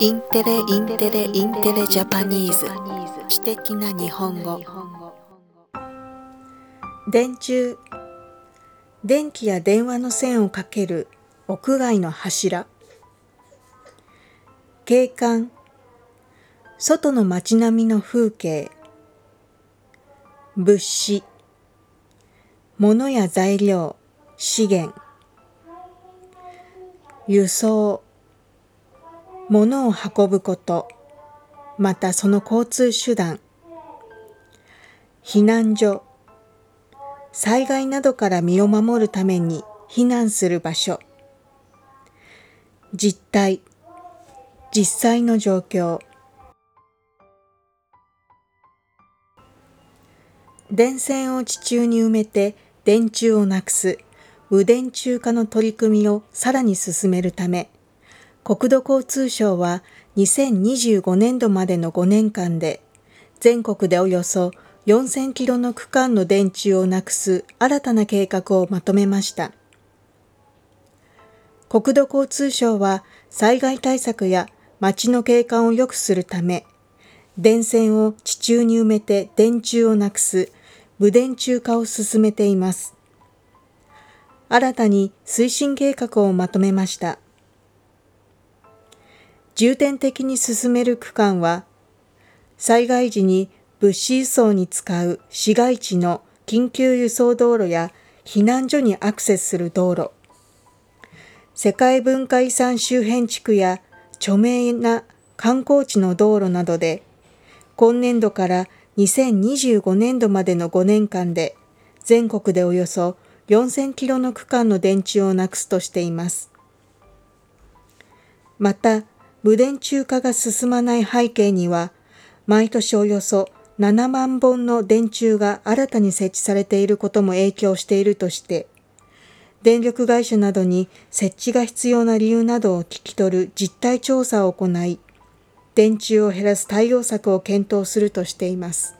インテレインテレインテレ Japanese。知的な日本語。電柱。電気や電話の線をかける。屋外の柱。景観。外の街並みの風景。物資。物や材料。資源。輸送。物を運ぶこと、またその交通手段、避難所、災害などから身を守るために避難する場所、実態、実際の状況、電線を地中に埋めて電柱をなくす。無電柱化の取り組みをさらに進めるため、国土交通省は2025年度までの5年間で全国でおよそ4000キロの区間の電柱をなくす新たな計画をまとめました。国土交通省は災害対策や街の景観を良くするため、電線を地中に埋めて電柱をなくす無電柱化を進めています。新たに推進計画をまとめました。重点的に進める区間は、災害時に物資輸送に使う市街地の緊急輸送道路や避難所にアクセスする道路、世界文化遺産周辺地区や著名な観光地の道路などで、今年度から2025年度までの5年間で、全国でおよそ4000キロの区間の電柱をなくすとしています。また、無電柱化が進まない背景には、毎年およそ7万本の電柱が新たに設置されていることも影響しているとして、電力会社などに設置が必要な理由などを聞き取る実態調査を行い、電柱を減らす対応策を検討するとしています。